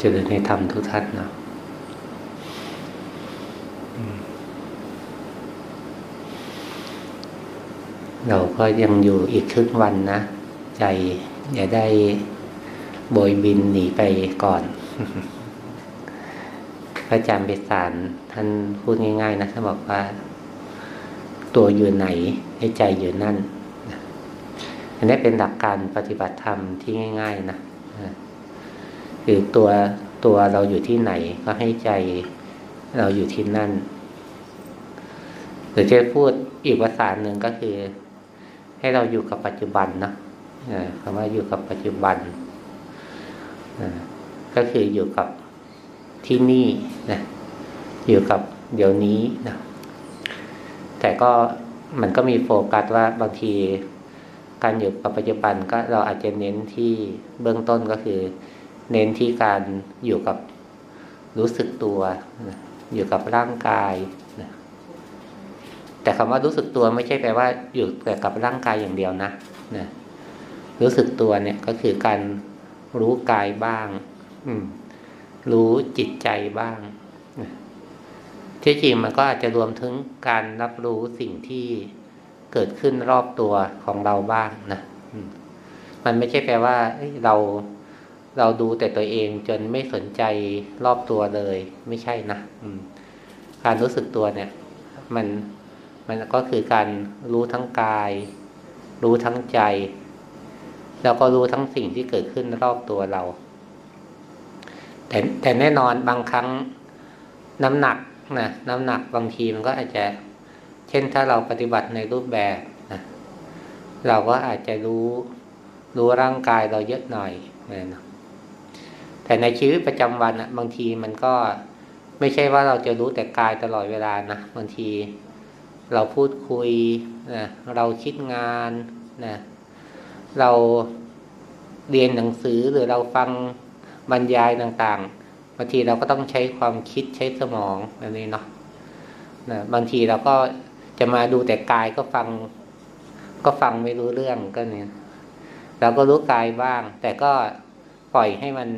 เจริญในธรรมทุกท่านเนาะเราก็ยังอยู่อีกครึ่งวันนะ ใจอย่าได้โบยบินหนีไปก่อน พระอาจารย์เบสารท่านพูดง่าย ๆ นะท่านบอกว่า ตัวอยู่ไหนให้ใจอยู่นั่น อันนี้เป็นหลักการปฏิบัติธรรมที่ง่าย ๆ นะ คือตัวตัวเราอยู่ที่ไหนก็ให้ใจเราอยู่ที่นั่น หรือจะพูดอีกภาษาหนึ่งก็คือ ให้เราอยู่กับปัจจุบันนะคำว่าอยู่กับปัจจุบันก็คืออยู่กับที่นี่นะอยู่กับเดี๋ยวนี้นะแต่ก็มันก็มีโฟกัสว่าบางทีการอยู่กับปัจจุบันก็เราอาจจะเน้นที่เบื้องต้นก็คือ เน้นที่การอยู่กับรู้สึกตัวอยู่กับร่างกายแต่คำว่ารู้สึกตัวไม่ใช่แปลว่าอยู่แต่กับร่างกายอย่างเดียวนะนะรู้สึกตัวเนี่ยก็คือการรู้กายบ้าง อืม รู้จิตใจบ้างที่จริงมันก็อาจจะรวมถึงการรับรู้สิ่งที่เกิดขึ้นรอบตัวของเราบ้างนะมันไม่ใช่แปลว่าเรา เราดูแต่ตัวเองจนไม่สนใจรอบตัวเลย ไม่ใช่นะการรู้สึกตัวเนี่ย มันมันก็คือการรู้ทั้งกาย รู้ทั้งใจ แล้วก็รู้ทั้งสิ่งที่เกิดขึ้นรอบตัวเรา แต่แต่แน่นอนบางครั้งน้ำหนักนะน้ำหนักบางทีมันก็อาจจะ เช่นถ้าเราปฏิบัติในรูปแบบนะเราก็อาจจะรู้รู้ร่างกายเราเยอะหน่อยนะ แต่ในชีวิตประจำวันนะบางทีมันก็ไม่ใช่ว่าเราจะรู้แต่กายตลอดเวลานะบางทีเราพูดคุยนะเราคิดงานนะเราเรียนหนังสือหรือเราฟังบรรยายต่างๆ บางทีเราก็ต้องใช้ความคิดใช้สมองแบบนี้เนาะนะบางทีเราก็จะมาดูแต่กายก็ฟัง ก็ฟังไม่รู้เรื่องก็เนี่ยเราก็รู้กายบ้าง แต่ก็ปล่อยให้มัน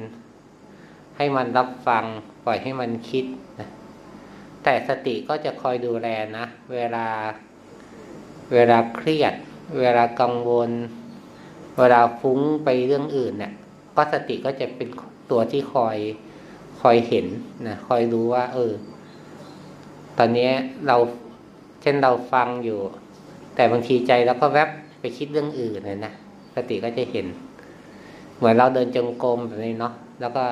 ให้มันรับฟัง ปล่อยให้มันคิดนะแต่สติก็จะคอยดูแลนะเวลาเวลาเครียด เวลากังวล เวลาฟุ้งไปเรื่องอื่นเนี่ย ก็สติก็จะเป็นตัวที่คอยคอยเห็นนะคอยรู้ว่า เออ ตอนนี้เราเช่นเราฟังอยู่ แต่บางทีใจเราก็แวบไปคิดเรื่องอื่นเลยนะสติก็จะเห็น เหมือนเราเดินจงกรมแบบนี้เนาะแล้วก็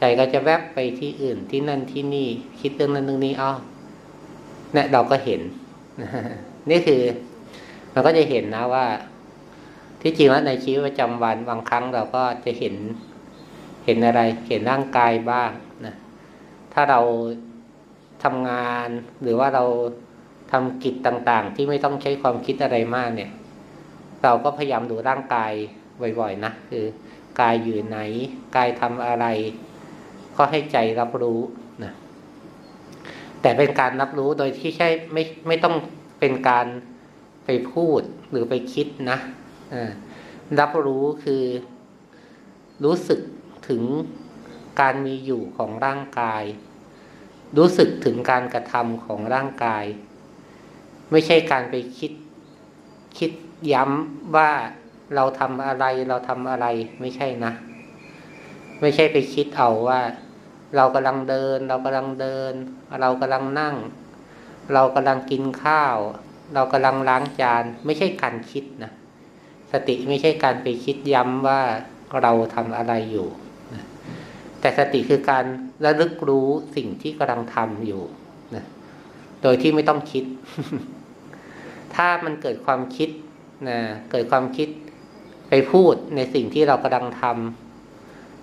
ใจก็จะแวบไปที่อื่นที่นั่นที่นี่ คิดเรื่องนั้นเรื่องนี้อ้อเนี่ยเราก็เห็นนี่คือเราก็จะเห็นนะว่า ที่จริงแล้วในชีวิตประจำวันบางครั้งเราก็จะเห็นเห็นอะไร เห็นร่างกายบ้างนะถ้าเราทำงานหรือว่าเราทำกิจต่าง ๆ ที่ไม่ต้องใช้ความคิดอะไรมากเนี่ย เราก็พยายามดูร่างกายบ่อยๆนะคือกายอยู่ไหน กายทำอะไร ก็ให้ใจรับรู้นะแต่เป็นการรับรู้โดยที่ใช่ไม่ไม่ต้องเป็นการไปพูดหรือไปคิดนะรับรู้คือรู้สึกถึงการมีอยู่ของร่างกาย รู้สึกถึงการกระทำของร่างกาย ไม่ใช่การไปคิด คิดย้ำว่าเราทำอะไรเราทำอะไรไม่ใช่นะ ไม่ใช่ไปคิดเอาว่า เรากำลังเดิน เรากำลังเดิน เรากำลังนั่ง เรากำลังกินข้าว เรากำลังล้างจาน ไม่ใช่การคิดนะสติไม่ใช่การไปคิดย้ำว่าเราทำอะไรอยู่นะแต่สติคือการระลึกรู้สิ่งที่กำลังทำอยู่นะโดยที่ไม่ต้องคิด ถ้ามันเกิดความคิดนะเกิดความคิดไปพูดในสิ่งที่เรากำลังทำ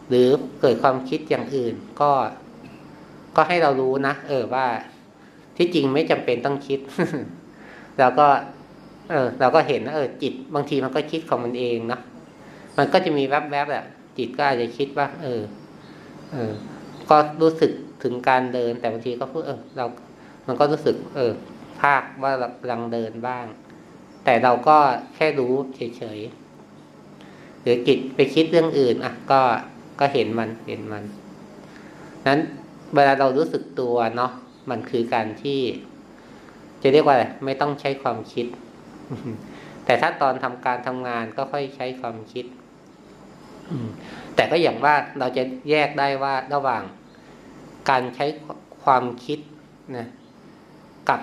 หรือเกิดความคิดอย่างอื่น ก็ ก็ให้เรารู้นะเออว่าที่จริงไม่จำเป็นต้องคิดเราก็ เออ เราก็เห็นนะเออ จิตบางทีมันก็คิดของมันเองนะมันก็จะมีแวบๆแหละจิตก็อาจจะคิดว่า เออ เออ ก็รู้สึกถึงการเดิน แต่บางทีก็พูดเออ เรา มันก็รู้สึก เออ ภาคว่าเรากำลังเดินบ้าง แต่เราก็แค่รู้เฉยๆหรือจิตไปคิดเรื่องอื่น อะ ก็ ก็เห็นมันเห็นมัน นั้นเวลาเรารู้สึกตัวเนาะมันคือการที่ จะเรียกว่าอะไรไม่ต้องใช้ความคิด แต่ถ้าตอนทำการทำงานก็ค่อยใช้ความคิดแต่ก็อย่างว่าเราจะแยกได้ว่าระหว่างการใช้ความคิดนะกับ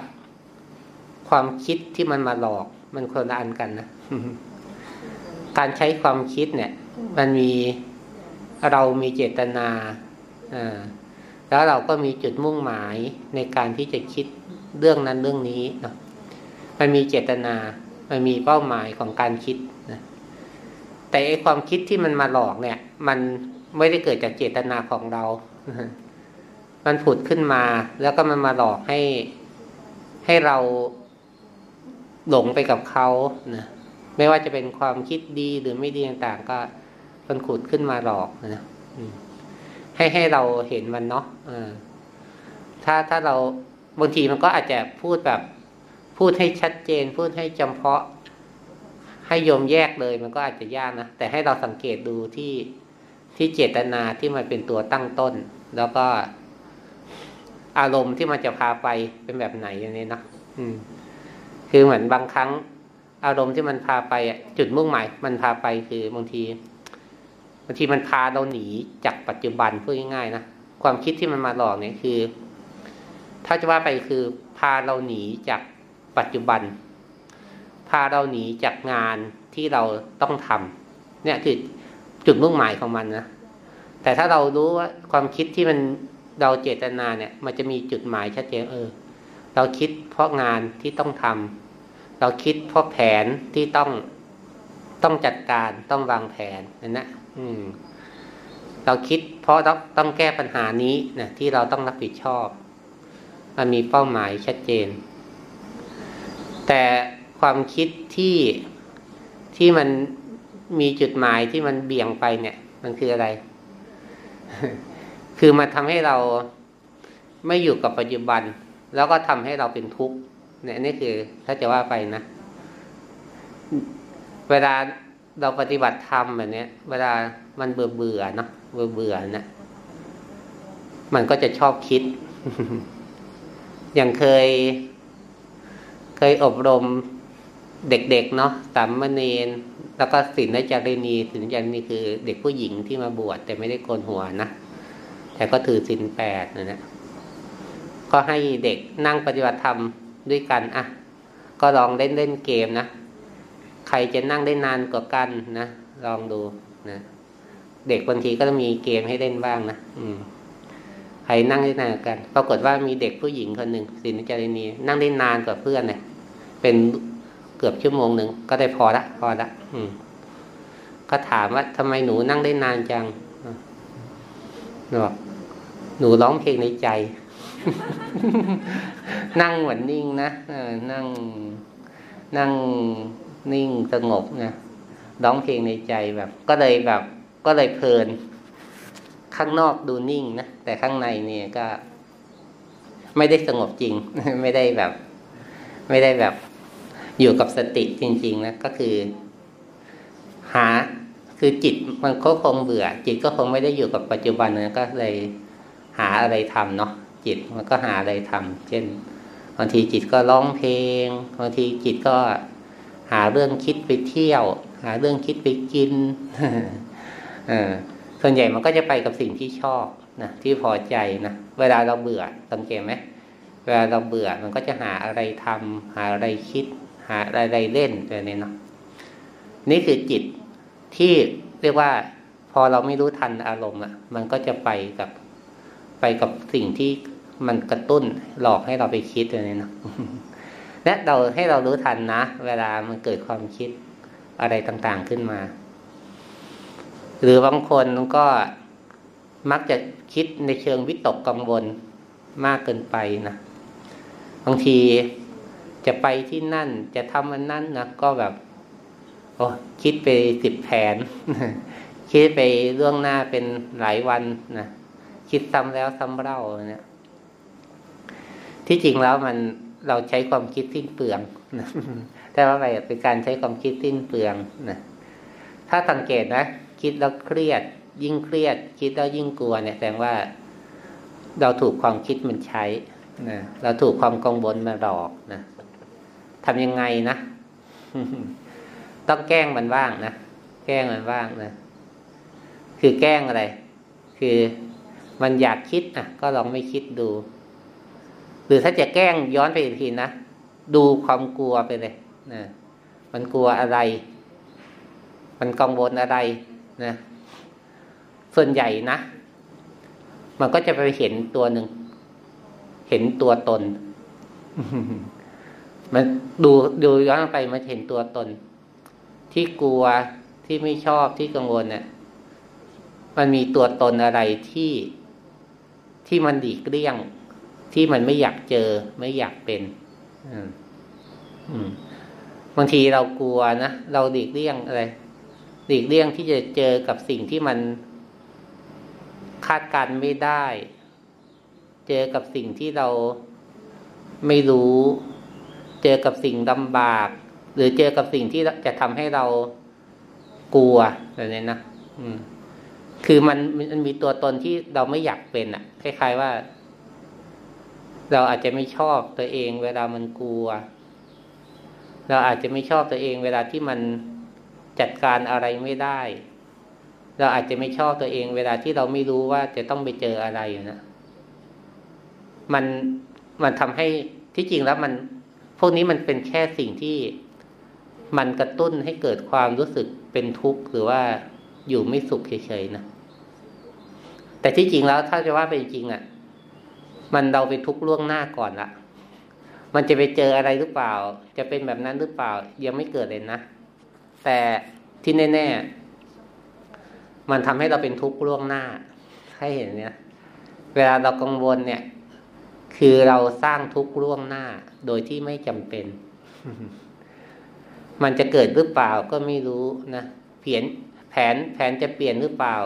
ความคิดที่มันมาหลอก มันคนละอันกันนะ การใช้ความคิดเนี่ย มันมี เรามีเจตนาแล้วเราก็มีจุดมุ่งหมายในการที่จะคิดเรื่องนั้นเรื่องนี้นะมันมีเจตนา มันมีเป้าหมายของการคิดนะแต่ไอความคิดที่มันมาหลอกเนี่ย มันไม่ได้เกิดจากเจตนาของเรา มันผุดขึ้นมา แล้วก็มันมาหลอกให้ให้เราหลงไปกับเขานะไม่ว่าจะเป็นความคิดดีหรือไม่ดีต่างๆ ก็ มันขุดขึ้นมาหลอกนะให้ให้เราเห็นมันเนาะถ้าถ้าเราบางทีมันก็อาจจะพูดแบบ พูดให้ชัดเจน พูดให้จำเพาะ ให้โยมแยกเลยมันก็อาจจะยากนะแต่ให้เราสังเกตดูที่ที่เจตนาที่มันเป็นตัวตั้งต้น แล้วก็อารมณ์ที่มันจะพาไปเป็นแบบไหนอย่างนี้นะอืม คือเหมือนบางครั้ง อารมณ์ที่มันพาไปจุดมุ่งหมายมันพาไปคือบางที บางทีมันพาเราหนีจากปัจจุบันพูดง่ายๆนะความคิดที่มันมาหลอกเนี่ยคือ ถ้าจะว่าไปคือ พาเราหนีจากปัจจุบัน พาเราหนีจากงานที่เราต้องทำเนี่ยคือจุดมุ่งหมายของมันนะแต่ถ้าเรารู้ว่าความคิดที่มันเราเจตนาเนี่ย มันจะมีจุดหมายชัดเจนเออ เราคิดเพราะงานที่ต้องทำเราคิดเพราะแผนที่ต้องต้องจัดการต้องวางแผนนั่นนะอืม เราคิดเพราะต้องต้องแก้ปัญหานี้นะที่เราต้องรับผิดชอบ มันมีเป้าหมายชัดเจน แต่ความคิดที่ที่มันมีจุดหมายที่มันเบี่ยงไปเนี่ย มันคืออะไร คือมันทำให้เราไม่อยู่กับปัจจุบัน แล้วก็ทำให้เราเป็นทุกข์เนี่ยนี่คือ ถ้าจะว่าไปนะ เวลา เราปฏิบัติธรรมแบบนี้เวลามันเบื่อเบื่อเนาะเบื่อเบื่อนะมันก็จะชอบคิด อย่างเคย เคยอบรมเด็กๆเนาะสามเณรแล้วก็ศิลจารีนีศิลจารีนีคือเด็กผู้หญิงที่มาบวชแต่ไม่ได้โกนหัวนะแต่ก็ถือศิลแปดนะนะก็ให้เด็กนั่งปฏิบัติธรรมด้วยกันอะ ก็ลองเล่นเล่นเกมนะ ใครจะนั่งได้นานกว่ากันนะลองดูนะเด็กบางทีก็ต้องมีเกมให้เล่นบ้างนะอืมใครนั่งได้นานกัน ปรากฏว่ามีเด็กผู้หญิงคนหนึ่งสินจารินีนั่งได้นานกว่าเพื่อนเลยเป็นเกือบชั่วโมงหนึ่งก็ได้พอละพอละอืมก็ถามว่าทำไมหนูนั่งได้นานจังหนูบอกหนูร้องเพลงในใจ นั่งเหมือนนิ่งนะเออนั่งนั่ง นิ่งสงบนะร้องเพลงในใจแบบ ก็เลยแบบ ก็เลยเพลิน ข้างนอกดูนิ่งนะแต่ข้างในเนี่ยก็ ไม่ได้สงบจริง ไม่ได้แบบ ไม่ได้แบบ อยู่กับสติจริง ๆนะก็คือ หาคือจิตมันก็คงเบื่อ จิตก็คงไม่ได้อยู่กับปัจจุบันนะก็เลยหาอะไรทำเนาะจิตมันก็หาอะไรทำเช่นบางทีจิตก็ร้องเพลงบางทีจิตก็าเรื่องคิดไปเที่ยว หาเรื่องคิดไปกินอส่วนใหญ่มันก็จะไปกับสิ่งที่ชอบนะที่พอใจนะเวลาเราเบื่อสังเกตไหมเวลาเราเบื่อมันก็จะหาอะไรทำหาอะไรคิด หาอะไรเล่นอะไรนี้เนาะนี่คือจิตที่เรียกว่า พอเราไม่รู้ทันอารมณ์อะ มันก็จะไปกับไปกับสิ่งที่มันกระตุ้นหลอกให้เราไปคิดอะไรนี้เนาะ และเราให้เรารู้ทันนะ เวลามันเกิดความคิดอะไรต่างๆขึ้นมา หรือบางคนก็มักจะคิดในเชิงวิตกกังวลมากเกินไปนะบางทีจะไปที่นั่นจะทำอันนั้นนะก็แบบ โอ้คิดไปสิบแผน คิดไปเรื่องหน้าเป็นหลายวันนะคิดซ้ำแล้วซ้ำเล่าเนี่ยที่จริงแล้วมัน เราใช้ความคิดสิ้นเปลืองนะแต่ว่าอะไปเป็นการใช้ความคิดสิ้นเปลืองนะถ้าสังเกตนะคิดแล้วเครียด ยิ่งเครียด คิดแล้วยิ่งกลัวเนี่ยแสดงว่า เราถูกความคิดมันใช้นะเราถูกความกังวลมาหลอกนะทำยังไงนะต้องแกล้งมันบ้างนะแกล้งมันบ้างนะคือแกล้งอะไร คือมันอยากคิดอะ ก็ลองไม่คิดดู หรือถ้าจะแกล้งย้อนไปอีกทีนะ ดูความกลัวไปเลยนะมันกลัวอะไร มันกังวลอะไรนะ ส่วนใหญ่นะ มันก็จะไปเห็นตัวหนึ่ง เห็นตัวตน มันดูดูย้อนไปมันเห็นตัวตน ที่กลัวที่ไม่ชอบที่กังวลเนี่ยมันมีตัวตนอะไรที่ที่มันดีเกลี่ยง ที่มันไม่อยากเจอไม่อยากเป็นอืมบางทีเรากลัวนะเราดีกเลี่ยงอะไรดีกเลี่ยงที่จะเจอกับสิ่งที่มันคาดการไม่ได้ เจอกับสิ่งที่เราไม่รู้ เจอกับสิ่งลำบาก หรือเจอกับสิ่งที่จะทำให้เรากลัวแบบนี้นะอืมคือมันมันมีตัวตนที่เราไม่อยากเป็นอะ่ะ คล้าย ๆ ว่า เราอาจจะไม่ชอบตัวเอง เวลามันกลัว เราอาจจะไม่ชอบตัวเอง เวลาที่มันจัดการอะไรไม่ได้ เราอาจจะไม่ชอบตัวเอง เวลาที่เราไม่รู้ว่าจะต้องไปเจออะไรนะมันมันทำให้ที่จริงแล้วมันพวกนี้มันเป็นแค่สิ่งที่มันกระตุ้นให้เกิดความรู้สึกเป็นทุกข์หรือว่าอยู่ไม่สุขเฉยๆนะแต่ที่จริงแล้วถ้าจะว่าเป็นจริงอะ่ะ มันเราไปทุกข์ล่วงหน้าก่อนละมันจะไปเจออะไรหรือเปล่า จะเป็นแบบนั้นหรือเปล่า ยังไม่เกิดเลยนะ แต่ที่แน่ ๆ มันทำให้เราเป็นทุกข์ล่วงหน้า ให้เห็นเนี่ย เวลาเรากังวลเนี่ย คือเราสร้างทุกข์ล่วงหน้า โดยที่ไม่จำเป็น มันจะเกิดหรือเปล่าก็ไม่รู้นะเปลี่ยนแผนแผนจะเปลี่ยนหรือเปล่า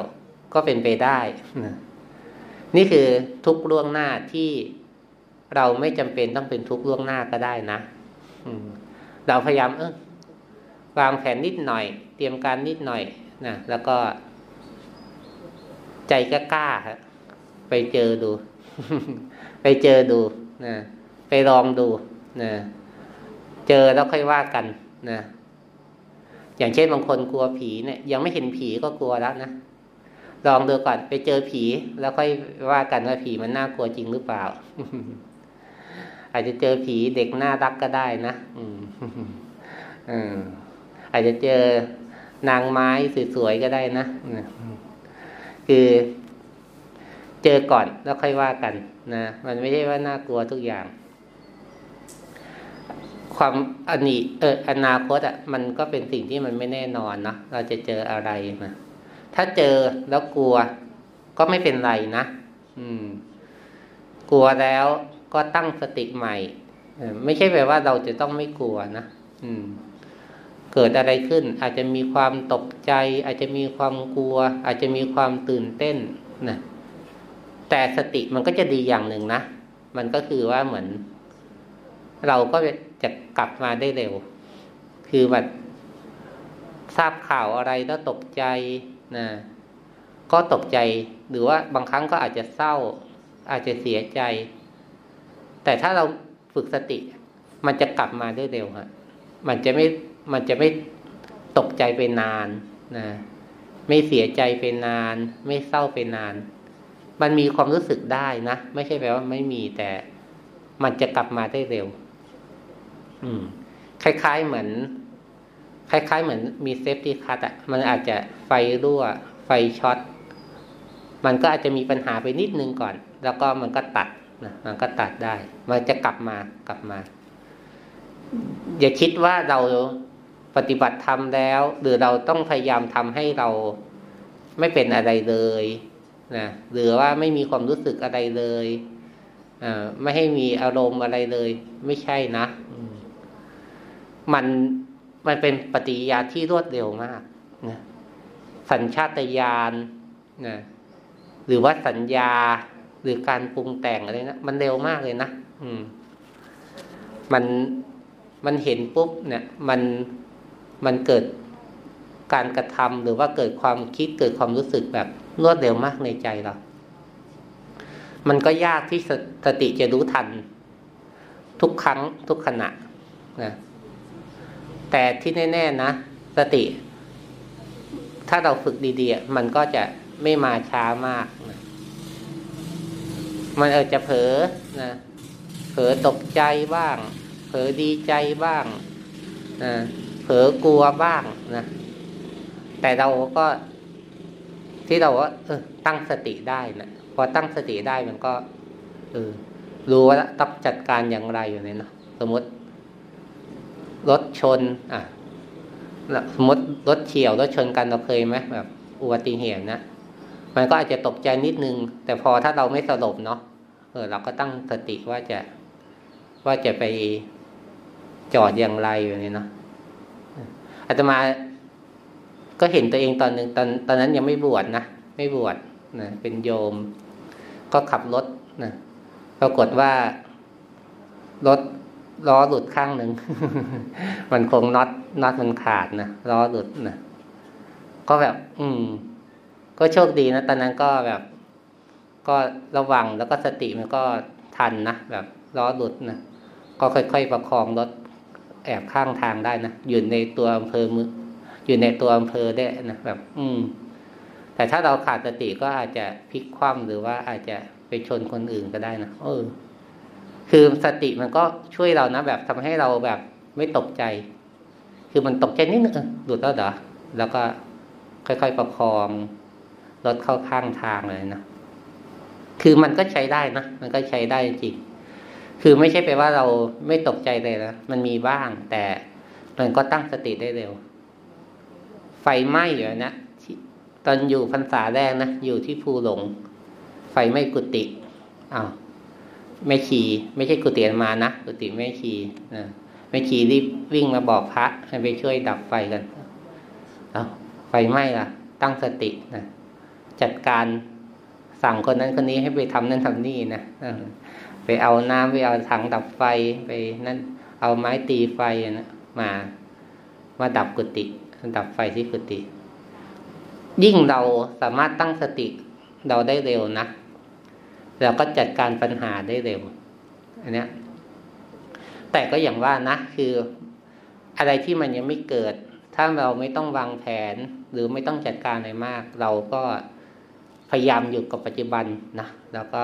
ก็เป็นไปได้นี่ นี่คือทุกล่วงหน้าที่เราไม่จำเป็นต้องเป็นทุกล่วงหน้าก็ได้นะเราพยายามเออวางแผนนิดหน่อย เตรียมการนิดหน่อยนะแล้วก็ ใจก็กล้าฮะไปเจอดู ไปเจอดูนะไปลองดูนะเจอแล้วค่อยว่ากันนะอย่างเช่นบางคนกลัวผีเนี่ย ยังไม่เห็นผีก็กลัวแล้วนะ ลองดูก่อนไปเจอผี แล้วค่อยว่ากันว่าผีมันน่ากลัวจริงหรือเปล่า อาจจะเจอผีเด็กน่ารักก็ได้นะอืมอาจจะเจอนางไม้สวยๆก็ได้นะคือ เจอก่อนแล้วค่อยว่ากันนะมันไม่ใช่ว่าน่ากลัวทุกอย่าง ความอันนี้เอออนาคตอะ มันก็เป็นสิ่งที่มันไม่แน่นอนเนาะเราจะเจออะไรนะ ถ้าเจอแล้วกลัว ก็ไม่เป็นไรนะอืม กลัวแล้วก็ตั้งสติใหม่ไม่ใช่แปลว่าเราจะต้องไม่กลัวนะอืม เกิดอะไรขึ้น อาจจะมีความตกใจ อาจจะมีความกลัว อาจจะมีความตื่นเต้นนะแต่สติมันก็จะดีอย่างหนึ่งนะมันก็คือว่าเหมือน เราก็จะกลับมาได้เร็ว คือแบบทราบข่าวอะไรแล้วตกใจ นะก็ตกใจหรือว่าบางครั้งก็อาจจะเศร้า อาจจะเสียใจ แต่ถ้าเราฝึกสติ มันจะกลับมาได้เร็วฮะมันจะไม่มันจะไม่ตกใจไปนานนะไม่เสียใจไปนาน ไม่เศร้าไปนาน มันมีความรู้สึกได้นะ ไม่ใช่แปลว่าไม่มีแต่ มันจะกลับมาได้เร็ว อืม คล้าย ๆ เหมือน คล้ายๆ เหมือนมี safety cut อะมันอาจจะไฟรั่ว ไฟช็อต มันก็อาจจะมีปัญหาไปนิดนึงก่อน แล้วก็มันก็ตัดนะมันก็ตัดได้ มันจะกลับมากลับมา อย่าคิดว่าเราปฏิบัติธรรมแล้ว หรือเราต้องพยายามทำให้เราไม่เป็นอะไรเลยนะหรือว่าไม่มีความรู้สึกอะไรเลยอ่าไม่ให้มีอารมณ์อะไรเลย ไม่ใช่นะมัน มันเป็นปฏิยาที่รวดเร็วมากนะสัญชาตญาณนะหรือว่าสัญญาหรือการปรุงแต่งอะไรนะมันเร็วมากเลยนะอืม มันมันเห็นปุ๊บเนี่ย มันมันเกิดการกระทำหรือว่าเกิดความคิดเกิดความรู้สึกแบบรวดเร็วมากในใจเรา มันก็ยากที่สติจะรู้ทัน ทุกครั้งทุกขณะนะ แต่ที่แน่ ๆ นะ สติ ถ้าเราฝึกดีๆ มันก็จะไม่มาช้ามากนะมันอาจจะเผลอนะเผลอตกใจบ้าง เผลอดีใจบ้างนะเผลอกลัวบ้างนะแต่เราก็ ที่เราว่าเออ ตั้งสติได้นะพอตั้งสติได้มันก็เออรู้ว่าต้องจัดการอย่างไรอยู่เนี่ยนะสมมติ รถชน อะสมมติรถเฉียวรถชนกันเราเคยไหมแบบอุบัติเหตุนะมันก็อาจจะตกใจนิดนึง แต่พอถ้าเราไม่สลบเนาะเออ เราก็ตั้งสติว่าจะว่าจะไปจอดอย่างไรอยู่เนี่เนาะอาตมาก็เห็นตัวเองตอนหนึ่งตอนตอนนั้นยังไม่บวชนะไม่บวชนะเป็นโยม ก็ขับรถนะปรากฏว่ารถ ล้อหลุดข้างหนึ่ง มันคงน็อตน็อตมันขาดนะล้อหลุดนะก็แบบ อืม ก็โชคดีนะตอนนั้นก็แบบ ก็ระวังแล้วก็สติมันก็ทันนะแบบล้อหลุดนะก็ค่อยๆประคองรถแอบข้างทางได้นะอยู่ในตัวอำเภอมืออยู่ในตัวอำเภอได้นะแบบ อืม แต่ถ้าเราขาดสติก็อาจจะพลิกคว่ำหรือว่าอาจจะไปชนคนอื่นก็ได้นะเออ คือสติมันก็ช่วยเรานะแบบทำให้เราแบบไม่ตกใจ คือมันตกใจนิดนึงหลุดแล้วเหรอแล้วก็ค่อยๆประคองรถเข้าข้างทางเลยนะคือมันก็ใช้ได้นะมันก็ใช้ได้จริงคือไม่ใช่แปว่าเราไม่ตกใจเลยนะมันมีบ้าง แต่มันก็ตั้งสติได้เร็ว ไฟไหม้อยู่นะตอนอยู่พรรษาแรกนะอยู่ที่ภูหลง ไฟไหม้กุฏิอ้าว แม่ชีไม่ใช่กุฏิมานะกุฏิแม่ชีนะแม่ชีรีบวิ่งมาบอกพระให้ไปช่วยดับไฟกันเอาไฟไหม้ละตั้งสตินะจัดการสั่งคนนั้นคนนี้ให้ไปทำนั่นทำนี่นะไปเอาน้ำไปเอาถังดับไฟไปนั่นเอาไม้ตีไฟนะมามาดับกุฏิดับไฟที่กุฏิยิ่งเราสามารถตั้งสติเราได้เร็วนะ เราก็จัดการปัญหาได้เร็วอันนี้แต่ก็อย่างว่านะคืออะไรที่มันยังไม่เกิด ถ้าเราไม่ต้องวางแผน หรือไม่ต้องจัดการอะไรมาก เราก็พยายามอยู่กับปัจจุบันนะแล้วก็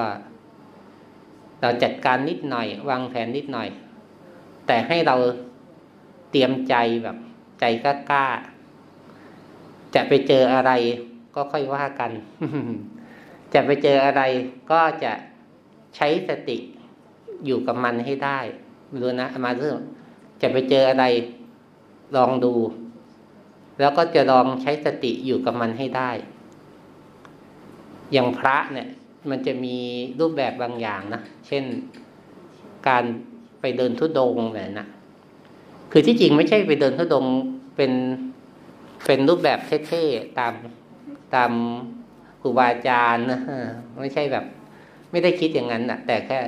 เราจัดการนิดหน่อย วางแผนนิดหน่อย แต่ให้เราเตรียมใจแบบใจกล้าจะไปเจออะไรก็ค่อยว่ากัน จะไปเจออะไรก็จะใช้สติอยู่กับมันให้ได้ไม่รู้นะมาเรื่องจะไปเจออะไรลองดู แล้วก็จะลองใช้สติอยู่กับมันให้ได้ อย่างพระเนี่ย มันจะมีรูปแบบบางอย่างนะเช่นการไปเดินทุดงแบบนะคือที่จริงไม่ใช่ไปเดินทุดงเป็นเป็นรูปแบบเท่ๆตามตาม รูบาอาจารย์นะไม่ใช่แบบ ไม่ได้คิดอย่างนั้นนะแต่แค่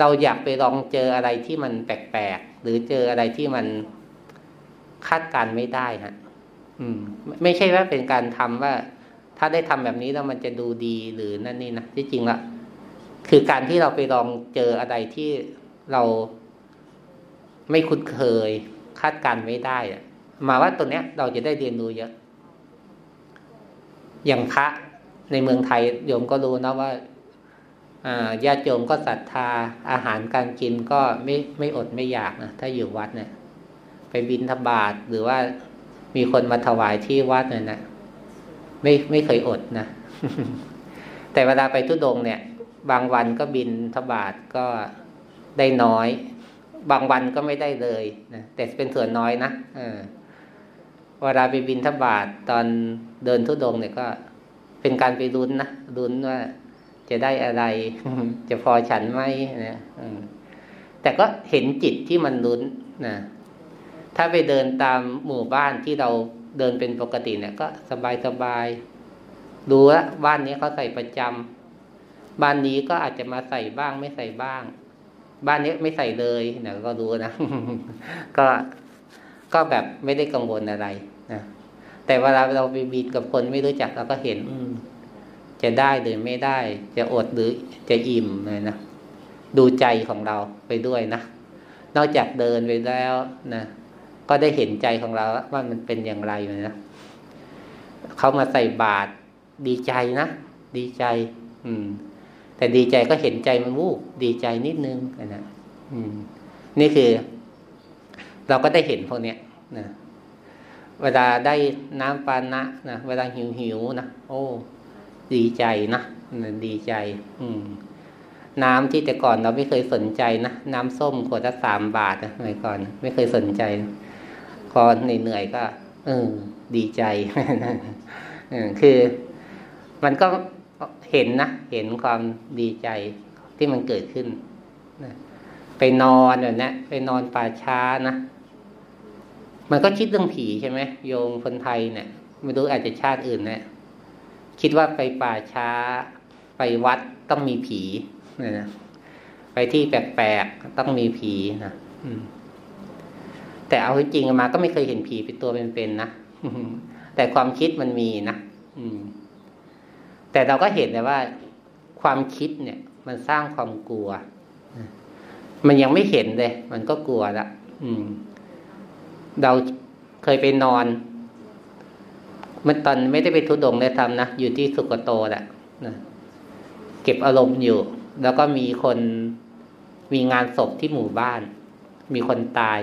เราอยากไปลองเจออะไรที่มันแปลกๆหรือเจออะไรที่มันคาดการไม่ได้ฮะ อืม ไม่ใช่ว่าเป็นการทำว่า ถ้าได้ทำแบบนี้แล้วมันจะดูดีหรือนั่นนี่นะที่จริงละคือการที่เราไปลองเจออะไรที่เราไม่คุ้นเคย คาดการไม่ได้อะมาว่าตัวเนี้ย เราจะได้เรียนรู้เยอะ อย่างพระ ในเมืองไทยโยมก็รู้นะว่าญาติโยมก็ศรัทธาอาหารการกินก็ไม่ไม่อดไม่อยากนะถ้าอยู่วัดเนี่ย ไปบินทบาทหรือว่ามีคนมาถวายที่วัดเนี่ยนะไม่ไม่เคยอดนะ แต่เวลาไปทุดงเนี่ย บางวันก็บินทบาทก็ได้น้อย บางวันก็ไม่ได้เลยนะแต่เป็นส่วนน้อยนะเออเวลาไปบินทบาทตอนเดินทุดงเนี่ยก็ เป็นการไปรุ้นนะรุ้นว่าจะได้อะไร จะพอฉันไหมนะแต่ก็เห็นจิตที่มันรุ้นนะถ้าไปเดินตามหมู่บ้านที่เราเดินเป็นปกติเนี่ย ก็สบายสบายดูว่าบ้านนี้เขาใส่ประจำบ้านนี้ก็อาจจะมาใส่บ้างไม่ใส่บ้าง บ้านนี้ไม่ใส่เลยเนี่ยก็รู้นะก็ก็แบบไม่ได้กังวลอะไรนะแต่เวลาเราไปบินกับคนไม่รู้จักเราก็เห็น อืม จะได้หรือไม่ได้ จะอดหรือจะอิ่มเลยนะดูใจของเราไปด้วยนะนอกจากเดินไปแล้วนะก็ได้เห็นใจของเราว่ามันเป็นอย่างไรเลยนะเขามาใส่บาตรดีใจนะดีใจ อืม แต่ดีใจก็เห็นใจมันวูบดีใจนิดนึงนะอืม นี่คือ เราก็ได้เห็นพวกเนี้ยนะเวลาได้น้ำปานะนะเวลาหิวหิวนะโอ้ ดีใจนะดีใจ อืม น้ำที่แต่ก่อนเราไม่เคยสนใจนะน้ำส้มขวดละสามบาทนะเมื่อก่อน ไม่เคยสนใจพอเหนื่อยก็ เออ ดีใจคือ มันก็เห็นนะเห็นความดีใจที่มันเกิดขึ้นไปนอนแบบนี้ไปนอนป่าช้านะมันก็คิดเรื่องผีใช่ไหมโยมคนไทยเนี่ยไม่รู้อาจจะชาติอื่นเนะี่ย คิดว่าไปป่าช้า ไปวัดต้องมีผีนะนะไปที่แปลกๆต้องมีผีนะแต่เอาจริงๆมาก็ไม่เคยเห็นผีเป็นตัวเป็นๆนะแต่ความคิดมันมีนะอืมแต่เราก็เห็นเลยว่า ความคิดเนี่ย มันสร้างความกลัว มันยังไม่เห็นเลย มันก็กลัวละอืมเราเคยไปนอน มันตอนไม่ได้ไปทุดงเลยทำนะอยู่ที่สุกโตแหละนะเก็บอารมณ์อยู่ แล้วก็มีคนมีงานศพที่หมู่บ้าน มีคนตาย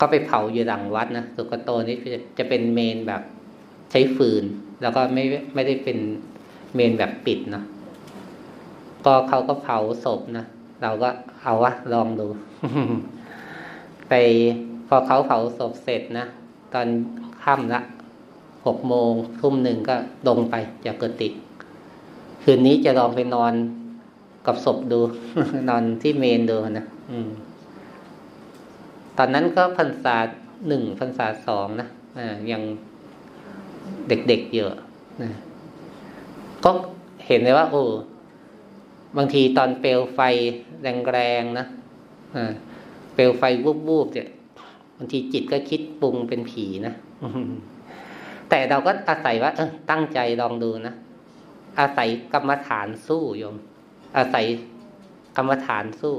ก็ไปเผาอยู่หลังวัดนะสุกโตนี่จะเป็นเมนแบบใช้ฟืน แล้วก็ไม่ไม่ได้เป็นเมนแบบปิดเนาะก็เขาก็เผาศพนะเราก็เอาวะลองดู ไปพอเขาเผาศพเสร็จนะตอน ค่ำละหกโมงทุ่มหนึ่งก็ลงไปจากกติคืนนี้จะลองไปนอนกับศพดู นอนที่เมนดูนะอืม ตอนนั้นก็พรรษาหนึ่งพรรษาสองนะอ่ายังเด็กๆเยอะนะก็เห็นเลยว่า โอ้บางทีตอนเปลวไฟแรงๆนะอ่าเปลวไฟวูบๆเนี่ยบางทีจิตก็คิดปรุงเป็นผีนะ แต่เราก็อาศัยว่า เออตั้งใจลองดูนะอาศัยกรรมฐานสู้โยม อาศัยกรรมฐานสู้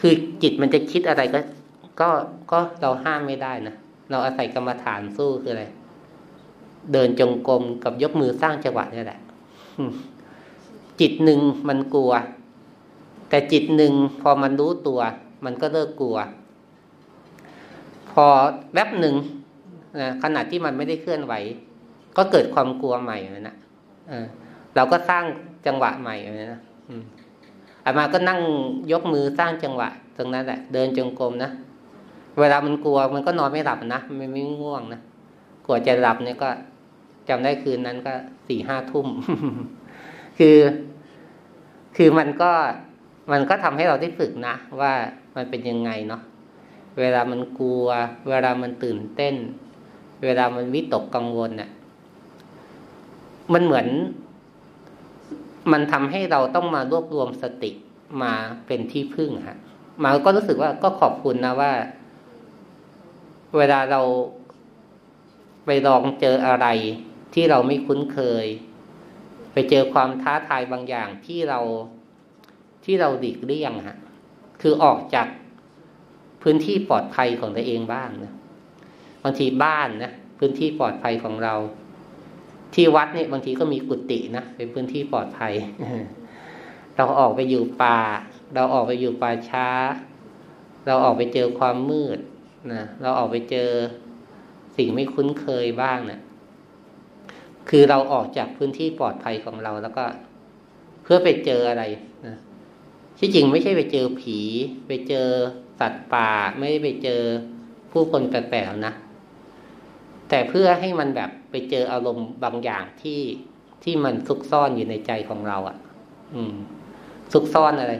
คือจิตมันจะคิดอะไรก็ ก็ก็เราห้ามไม่ได้นะเราอาศัยกรรมฐานสู้คืออะไรเดินจงกรมกับยกมือสร้างจังหวะนี่แหละจิตหนึ่งมันกลัว แต่จิตหนึ่งพอมันรู้ตัว มันก็เลิกกลัว พอแวบหนึ่ง ขณะที่มันไม่ได้เคลื่อนไหว ก็เกิดความกลัวใหม่เลยนะเราก็สร้างจังหวะใหม่เลยนะอามาก็นั่งยกมือสร้างจังหวะ ตรงนั้นแหละ เดินจงกรมนะเวลามันกลัวมันก็นอนไม่หลับนะมันไม่ง่วงนะกลัวจะหลับเนี่ยก็จำได้คืนนั้นก็สี่ห้าทุ่มคือ คือมันก็มันก็ทำให้เราได้ฝึกนะว่ามันเป็นยังไงเนาะเวลามันกลัว เวลามันตื่นเต้น เวลามันวิตกกังวลเนี่ยมันเหมือน มันทำให้เราต้องมารวบรวมสติมาเป็นที่พึ่งฮะมาก็รู้สึกว่าก็ขอบคุณนะว่า เวลาเราไปลองเจออะไรที่เราไม่คุ้นเคย ไปเจอความท้าทายบางอย่างที่เราที่เราดิกเลี่ยงฮะ คือออกจากพื้นที่ปลอดภัยของตัวเองบ้างนะ บางทีบ้านนะพื้นที่ปลอดภัยของเรา ที่วัดเนี่ยบางทีก็มีกุฏินะเป็นพื้นที่ปลอดภัยเราออกไปอยู่ป่า เราออกไปอยู่ป่าช้า เราออกไปเจอความมืดนะเราออกไปเจอสิ่งไม่คุ้นเคยบ้างเนะี่ยคือเราออกจากพื้นที่ปลอดภัยของเราแล้วก็ เพื่อไปเจออะไรนะที่จริงไม่ใช่ไปเจอผี ไปเจอสัตว์ป่า ไม่ได้ไปเจอผู้คนแปลกๆนะ แต่เพื่อให้มันแบบไปเจออารมณ์บางอย่างที่ที่มันซุกซ่อนอยู่ในใจของเราอะ่ะ อืม ซุกซ่อนอะไร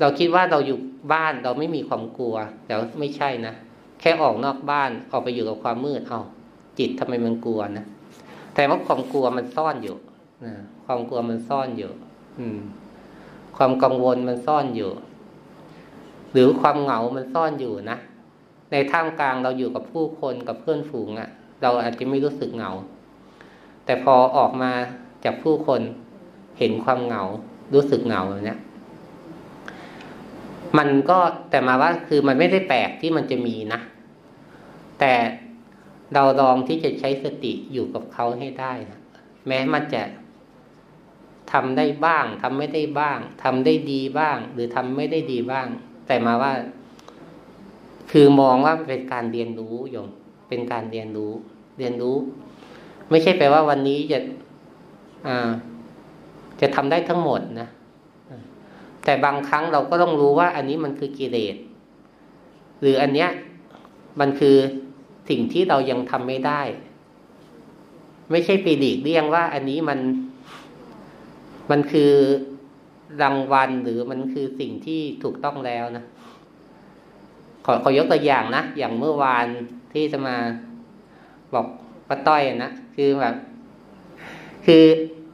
เราคิดว่าเราอยู่บ้านเราไม่มีความกลัว แต่ไม่ใช่นะแค่ออกนอกบ้านออกไปอยู่กับความมืดเอาจิตทำไมมันกลัวนะแต่ว่าความกลัวมันซ่อนอยู่นะความกลัวมันซ่อนอยู่ อืม ความกังวลมันซ่อนอยู่ หรือความเหงามันซ่อนอยู่นะ ในท่ามกลางเราอยู่กับผู้คนกับเพื่อนฝูงอะ่ะ เราอาจจะไม่รู้สึกเหงา แต่พอออกมาจากผู้คนเห็นความเหงา รู้สึกเหงาเนี่ยมันก็แต่มาว่าคือมันไม่ได้แปลกที่มันจะมีนะ แต่เราลองที่จะใช้สติอยู่กับเขาให้ได้นะแม้มันจะทำได้บ้างทำไม่ได้บ้างทำได้ดีบ้าง หรือทำไม่ได้ดีบ้าง แต่มาว่า คือมองว่าเป็นการเรียนรู้โยม เป็นการเรียนรู้ เรียนรู้ ไม่ใช่แปลว่าวันนี้จะอ่าจะทำได้ทั้งหมดนะ แต่บางครั้งเราก็ต้องรู้ว่าอันนี้มันคือกิเลส หรืออันเนี้ยมันคือสิ่งที่เรายังทำไม่ได้ ไม่ใช่ไปหลีกเลี่ยงว่าอันนี้มัน มันคือรางวัลหรือมันคือสิ่งที่ถูกต้องแล้วนะ ขอขอยกตัวอย่างนะ อย่างเมื่อวานที่จะมาบอกป้าต้อยนะ คือแบบ คือ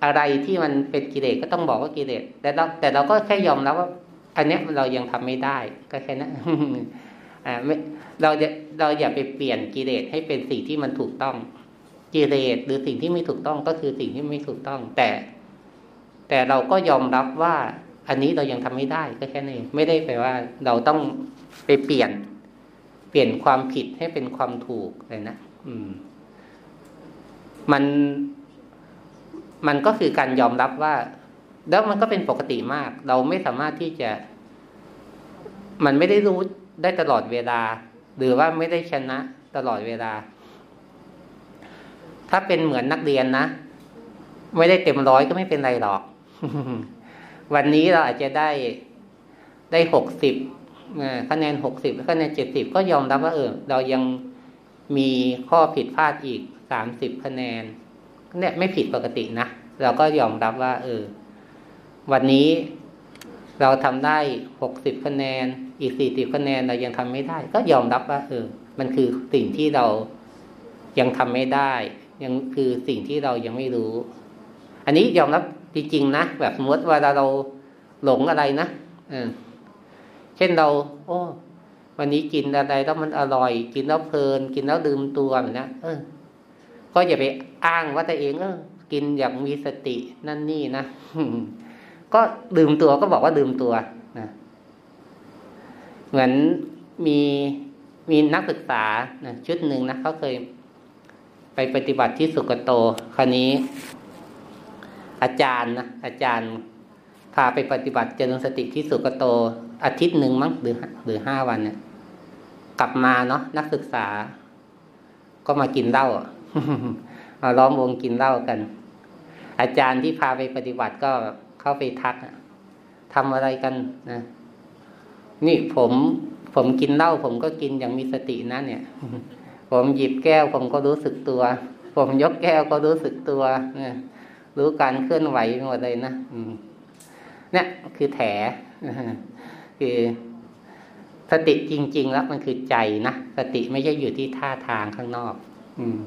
อะไรที่มันเป็นกิเลสก็ต้องบอกว่ากิเลส แต่เราแต่เราก็แค่ยอมรับว่า อันนี้เรายังทำไม่ได้ ก็แค่นั้นอ่าไม่เราจะเราอย่าไปเปลี่ยนกิเลสให้เป็นสิ่งที่มันถูกต้อง กิเลสหรือสิ่งที่ไม่ถูกต้องก็คือสิ่งที่ไม่ถูกต้อง แต่ แต่เราก็ยอมรับว่า อันนี้เรายังทำไม่ได้ ก็แค่นี้ไม่ได้แปลว่าเราต้อง ไปเปลี่ยน เปลี่ยนความผิดให้เป็นความถูกเลยนะอืม มัน มันก็คือการยอมรับว่า แล้วมันก็เป็นปกติมาก เราไม่สามารถที่จะ มันไม่ได้รู้ได้ตลอดเวลา หรือว่าไม่ได้ชนะตลอดเวลา ถ้าเป็นเหมือนนักเรียนนะไม่ได้เต็มร้อยก็ไม่เป็นไรหรอก วันนี้เราอาจจะได้ได้หกสิบ คะแนนหกสิบคะแนนเจ็ดสิบก็ยอมรับว่าเออเรายังมีข้อผิดพลาดอีกสามสิบคะแนนเนี่ยไม่ผิดปกตินะเราก็ยอมรับว่า เออ วันนี้เราทำได้หกสิบคะแนน อีกสี่สิบคะแนนเรายังทำไม่ได้ ก็ยอมรับว่า เออ มันคือสิ่งที่เรายังทำไม่ได้ ยังคือสิ่งที่เรายังไม่รู้ อันนี้ยอมรับจริงๆนะแบบสมมติวลาเราหลงอะไรนะเออ เช่นเรา โอ้ วันนี้กินอะไรแล้วมันอร่อย กินแล้วเพลิน กินแล้วลืมตัวแบบนี้เออ ก็อย่าไปอ้างว่าตัวเอง เออ กินอย่างมีสตินั่นนี่นะก็ดื่มตัวก็บอกว่าดื่มตัวนะเหมือนมีมีนักศึกษานะชุดหนึ่งนะเขาเคย ไปปฏิบัติที่สุกโตคราวนี้ อาจารย์นะอาจารย์พาไปปฏิบัติเจริญสติที่สุกโต อาทิตย์หนึ่งมั้งหรือหรือห้าวันเนี่ย กลับมาเนาะนักศึกษา ก็มากินเหล้ามาล้อมวงกินเหล้ากัน อาจารย์ที่พาไปปฏิบัติก็เข้าไปทักทำอะไรกันนะนี่ผมผมกินเหล้าผมก็กินอย่างมีสตินะเนี่ย ผมหยิบแก้วผมก็รู้สึกตัว ผมยกแก้วก็รู้สึกตัวเนี่ยรู้การเคลื่อนไหวหมดเลยนะเนี่ยคือแถ คือสติจริง ๆ แล้วมันคือใจนะสติไม่ใช่อยู่ที่ท่าทางข้างนอก อืม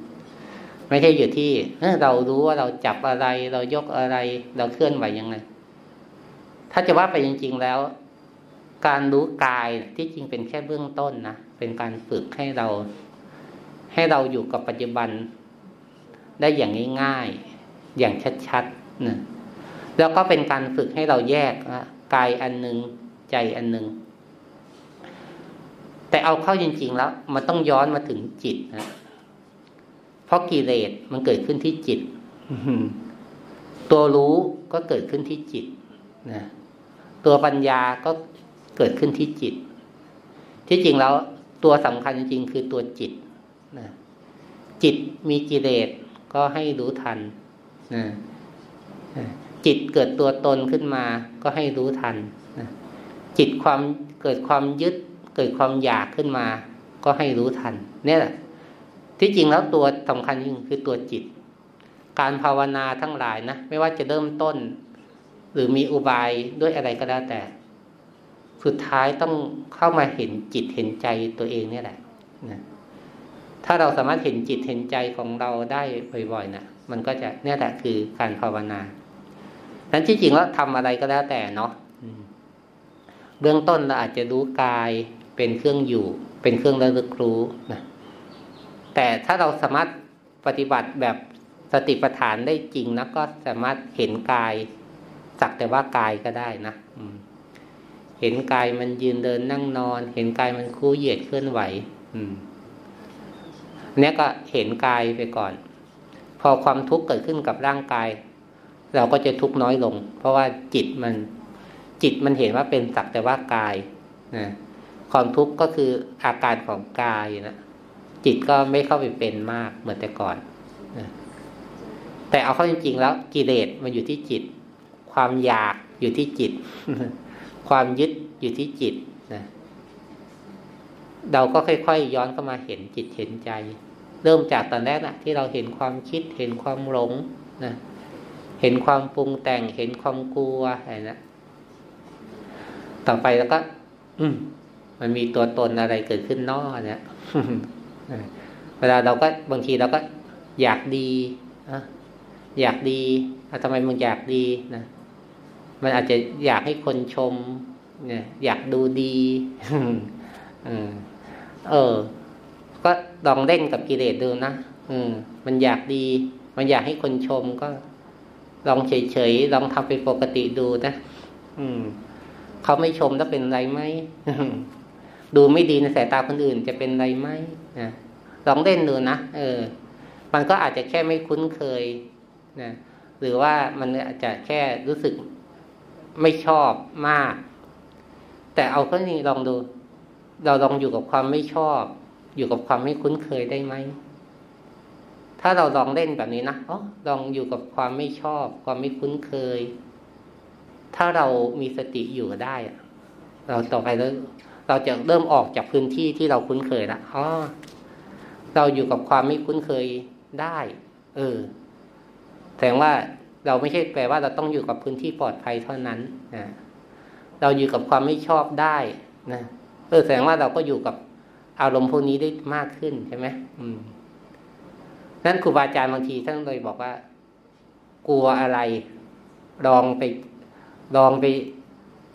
ไม่ใช่อยู่ที่เรารู้ว่าเราจับอะไร เรายกอะไร เราเคลื่อนไหวยังไง ถ้าจะว่าไปจริง ๆแล้ว การรู้กายที่จริงเป็นแค่เบื้องต้นนะเป็นการฝึกให้เรา ให้เราอยู่กับปัจจุบัน ได้อย่างง่ายๆอย่างชัดๆนะแล้วก็เป็นการฝึกให้เราแยกกายอันหนึ่ง ใจอันหนึ่งแต่เอาเข้าจริง ๆ แล้ว มันต้องย้อนมาถึงจิตนะเพราะกิเลสมันเกิดขึ้นที่จิตตัวรู้ก็เกิดขึ้นที่จิตนะตัวปัญญาก็เกิดขึ้นที่จิต ที่จริงแล้วตัวสำคัญจริงคือตัวจิตนะจิตมีกิเลสก็ให้รู้ทันนะจิตเกิดตัวตนขึ้นมาก็ให้รู้ทันนะ จิตความเกิดความยึด เกิดความอยากขึ้นมา ก็ให้รู้ทัน เนี่ยแหละที่จริงแล้วตัวสำคัญจริงคือตัวจิต การภาวนาทั้งหลายนะไม่ว่าจะเริ่มต้น หรือมีอุบายด้วยอะไรก็แล้วแต่ สุดท้ายต้องเข้ามาเห็นจิตเห็นใจตัวเองเนี่ยแหละนะถ้าเราสามารถเห็นจิตเห็นใจของเราได้บ่อยๆนะมันก็จะเนี่ยแหละคือการภาวนานั้นที่จริงแล้วทำอะไรก็แล้วแต่เนาะ เบื้องต้นเราอาจจะรู้กายเป็นเครื่องอยู่ เป็นเครื่องระลึกรู้นะแต่ถ้าเราสามารถปฏิบัติแบบสติปัฏฐานได้จริงแล้วก็สามารถเห็นกายสักแต่ว่ากายก็ได้นะเห็นกายมันยืนเดินนั่งนอน เห็นกายมันคู่เหยียดเคลื่อนไหว อืมเนี้ยก็เห็นกายไปก่อน พอความทุกข์เกิดขึ้นกับร่างกาย เราก็จะทุกข์น้อยลง เพราะว่าจิตมัน จิตมันเห็นว่าเป็นสักแต่ว่ากายนะความทุกข์ก็คืออาการของกายนะจิตก็ไม่เข้าไปเป็นมากเหมือนแต่ก่อนนะแต่เอาเข้าจริง ๆ แล้วกิเลสมันอยู่ที่จิต ความอยากอยู่ที่จิต ความยึดอยู่ที่จิตนะเราก็ค่อยๆย้อนเข้ามาเห็นจิตเห็นใจ เริ่มจากตอนแรกนะที่เราเห็นความคิด เห็นความหลงนะเห็นความปรุงแต่งเห็นความกลัวอะไรนะ ต่อไปแล้วก็ อืม มันมีตัวตนอะไรเกิดขึ้นนอกเนี่ยเวลาเราก็บางทีเราก็ อยากดีอยากดีทำไมมึงอยากดีนะมันอาจจะอยากให้คนชม เนี่ย อยากดูดีเออ ก็ลองเล่นกับกิเลสดูนะอืม มันอยากดี มันอยากให้คนชมก็ ลองเฉยๆลองทำเป็นปกติดูนะอืม เขาไม่ชมแล้วเป็นไรไหมดูไม่ดีในสายตาคนอื่นจะเป็นไรไหมนะลองเล่นดูนะเออ มันก็อาจจะแค่ไม่คุ้นเคยนะหรือว่ามันอาจจะแค่รู้สึกไม่ชอบมาก แต่เอาข้อนี้ลองดู เราลองอยู่กับความไม่ชอบ อยู่กับความไม่คุ้นเคยได้ไหมถ้าเราลองเล่นแบบนี้นะอ๋อลองอยู่กับความไม่ชอบ ความไม่คุ้นเคย ถ้าเรามีสติอยู่ได้ เราต่อไปแล้วเราจะเริ่มออกจากพื้นที่ที่เราคุ้นเคยละอ๋อเราอยู่กับความไม่คุ้นเคยได้ เออแสดงว่าเราไม่ใช่แปลว่าเราต้องอยู่กับพื้นที่ปลอดภัยเท่านั้นนะเราอยู่กับความไม่ชอบได้นะเออแสดงว่าเราก็อยู่กับอารมณ์พวกนี้ได้มากขึ้นใช่ไหมอืมนั่นครูบาอาจารย์บางทีท่านเลยบอกว่า กลัวอะไรลองไป ลองไป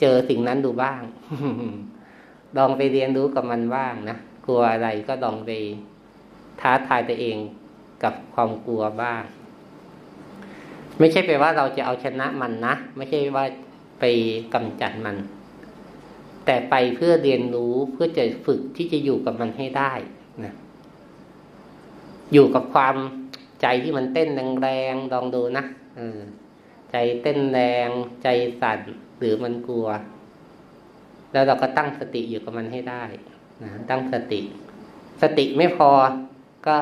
เจอสิ่งนั้นดูบ้าง ลองไปเรียนรู้กับมันบ้างนะ กลัวอะไรก็ลองไปท้าทายตัวเองกับความกลัวบ้าง ไม่ใช่แปลว่าเราจะเอาชนะมันนะ ไม่ใช่ว่าไปกำจัดมัน แต่ไปเพื่อเรียนรู้เพื่อจะฝึกที่จะอยู่กับมันให้ได้นะ อยู่กับความใจที่มันเต้นแรงๆลองดูนะเออ ใจเต้นแรงใจสั่นหรือมันกลัว แล้วเราก็ตั้งสติอยู่กับมันให้ได้นะตั้งสติ สติไม่พอก็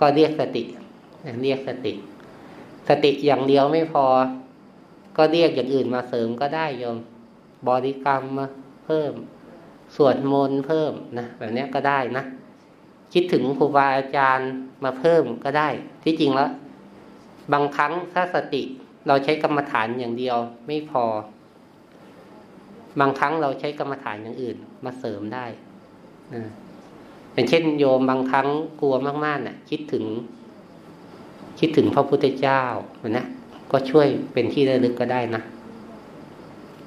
ก็เรียกสติเรียกสติ สติอย่างเดียวไม่พอ ก็เรียกอย่างอื่นมาเสริมก็ได้โยมบริกรรมมาเพิ่มสวดมนต์เพิ่มนะแบบนี้ก็ได้นะคิดถึงครูบาอาจารย์มาเพิ่มก็ได้ ที่จริงแล้ว บางครั้งถ้าสติ เราใช้กรรมฐานอย่างเดียวไม่พอ บางครั้งเราใช้กรรมฐานอย่างอื่น มาเสริมได้นะอย่างเช่น โยมบางครั้งกลัวมากๆนะ่ะ คิดถึง คิดถึงพระพุทธเจ้านะก็ช่วยเป็นที่ระลึกก็ได้นะ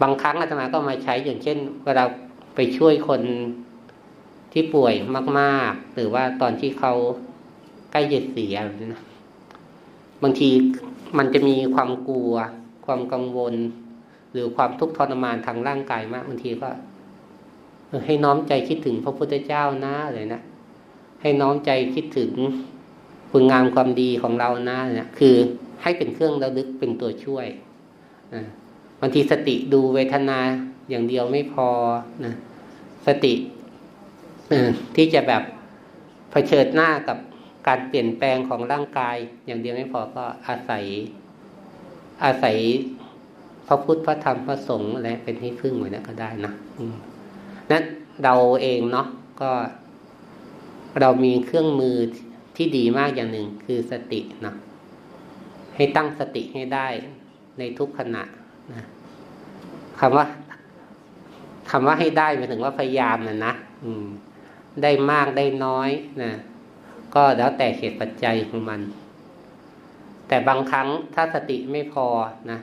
บางครั้งอาตมาก็มาใช้อย่างเช่นเวลาไปช่วยคนที่ป่วยมาก ๆ หรือว่าตอนที่เขาใกล้จะเสียนะ บางทีมันจะมีความกลัว ความกังวล หรือความทุกข์ทรมานทางร่างกายมากบางทีก็ให้น้อมใจคิดถึงพระพุทธเจ้านะเลยนะให้น้อมใจคิดถึงคุณงามความดีของเรานะเนี่ยคือให้เป็นเครื่องระลึกเป็นตัวช่วยบางทีสติดูเวทนาอย่างเดียวไม่พอนะสติที่จะแบบเผชิญหน้ากับ การเปลี่ยนแปลงของร่างกาย อย่างเดียวไม่พอก็อาศัย อาศัยพระพุทธพระธรรมพระสงฆ์อะไรเป็นที่พึ่งเหมือนนั้นก็ได้นะนั้นเราเองเนาะก็เรามีเครื่องมือที่ดีมากอย่างหนึ่งคือสตินะให้ตั้งสติให้ได้ในทุกขณะนะคำว่าคำว่าให้ได้หมายถึงว่าพยายามนะนะได้มากได้น้อยนะ ก็แล้วแต่เหตุปัจจัยของมัน แต่บางครั้งถ้าสติไม่พอนะ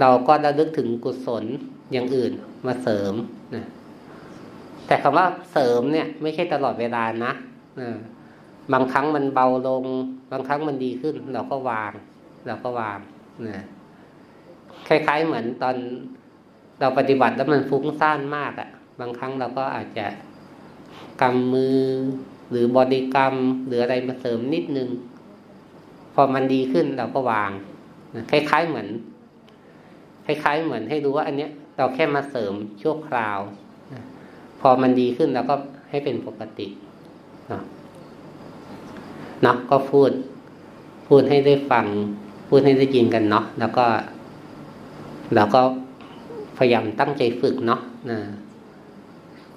เราก็ระลึกถึงกุศลอย่างอื่นมาเสริมนะแต่คำว่าเสริมเนี่ย ไม่ใช่ตลอดเวลานะบางครั้งมันเบาลง บางครั้งมันดีขึ้น เราก็วาง เราก็วางนะคล้ายๆเหมือนตอนเราปฏิบัติแล้วมันฟุ้งซ่านมากอะ่ะ บางครั้งเราก็อาจจะกำมือ หรือบริกรรม หรืออะไรมาเสริมนิดนึง พอมันดีขึ้นเราก็วางคล้าย ๆ เหมือน คล้าย ๆ เหมือนให้รู้ว่า อันเนี้ย เราแค่มาเสริมชั่วคราวพอมันดีขึ้นเราก็ให้เป็นปกตินะก็พูด พูดให้ได้ฟัง พูดให้ได้ยินกันเนาะแล้วก็เราก็พยายามตั้งใจฝึกเนาะนะ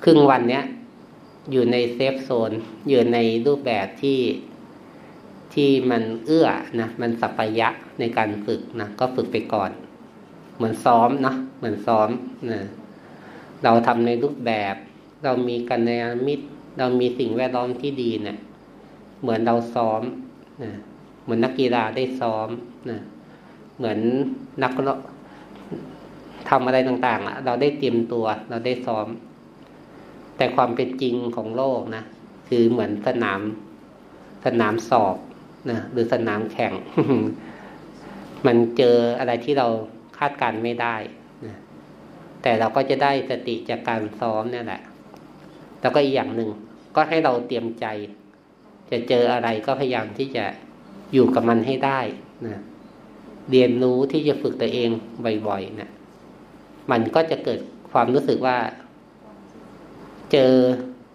ครึ่งวันเนี้ย อยู่ในเซฟโซน อยู่ในรูปแบบที่ที่มันเอื้อนะมันสัพยะในการฝึกนะก็ฝึกไปก่อน เหมือนซ้อมเนาะเหมือนซ้อมนะเราทำในรูปแบบ เรามีกันในมิตร เรามีสิ่งแวดล้อมที่ดีเนะี่ยเหมือนเราซ้อมนะเหมือนนักกีฬาได้ซ้อมนะเหมือนนักเราทำอะไรต่างๆเราได้เตรียมตัว เราได้ซ้อม แต่ความเป็นจริงของโลกนะคือเหมือนสนามสนามสอบนะหรือสนามแข่ง มันเจออะไรที่เราคาดการไม่ได้นะแต่เราก็จะได้สติจากการซ้อมนี่แหละ แล้วก็อีกอย่างหนึ่งก็ให้เราเตรียมใจ จะเจออะไรก็พยายามที่จะอยู่กับมันให้ได้นะเรียนรู้ที่จะฝึกตัวเองบ่อยๆนะมันก็จะเกิดความรู้สึกว่า เจอ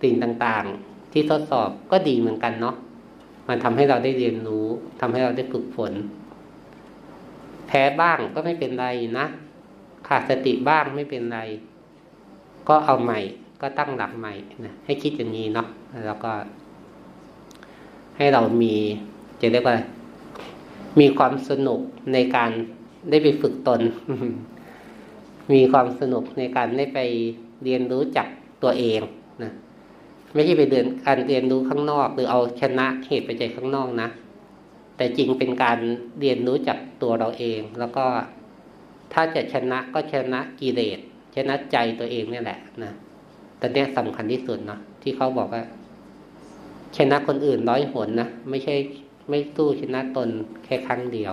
สิ่งต่างๆ ที่ทดสอบก็ดีเหมือนกันเนาะมันทำให้เราได้เรียนรู้ทำให้เราได้ฝึกฝนแพ้บ้างก็ไม่เป็นไรนะขาดสติบ้างไม่เป็นไร ก็เอาใหม่ก็ตั้งหลักใหม่นะให้คิดอย่างนี้เนาะแล้วก็ ให้เรามีจะเรียกว่ามีความสนุกในการได้ไปฝึกตน มีความสนุกในการได้ไปเรียนรู้จัก ตัวเองนะไม่ใช่ไปเดินการเรียนรู้ข้างนอก หรือเอาชนะเหตุปัจจัยข้างนอกนะ แต่จริงเป็นการเรียนรู้จักตัวเราเอง แล้วก็ถ้าจะชนะก็ชนะกิเลสชนะใจตัวเองนี่แหละนะแต่เนี้ยสำคัญที่สุดเนาะที่เขาบอกว่า ชนะคนอื่นร้อยหนนะไม่ใช่ไม่สู้ชนะตนแค่ครั้งเดียว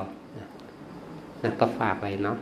นะก็ฝากไว้เนาะ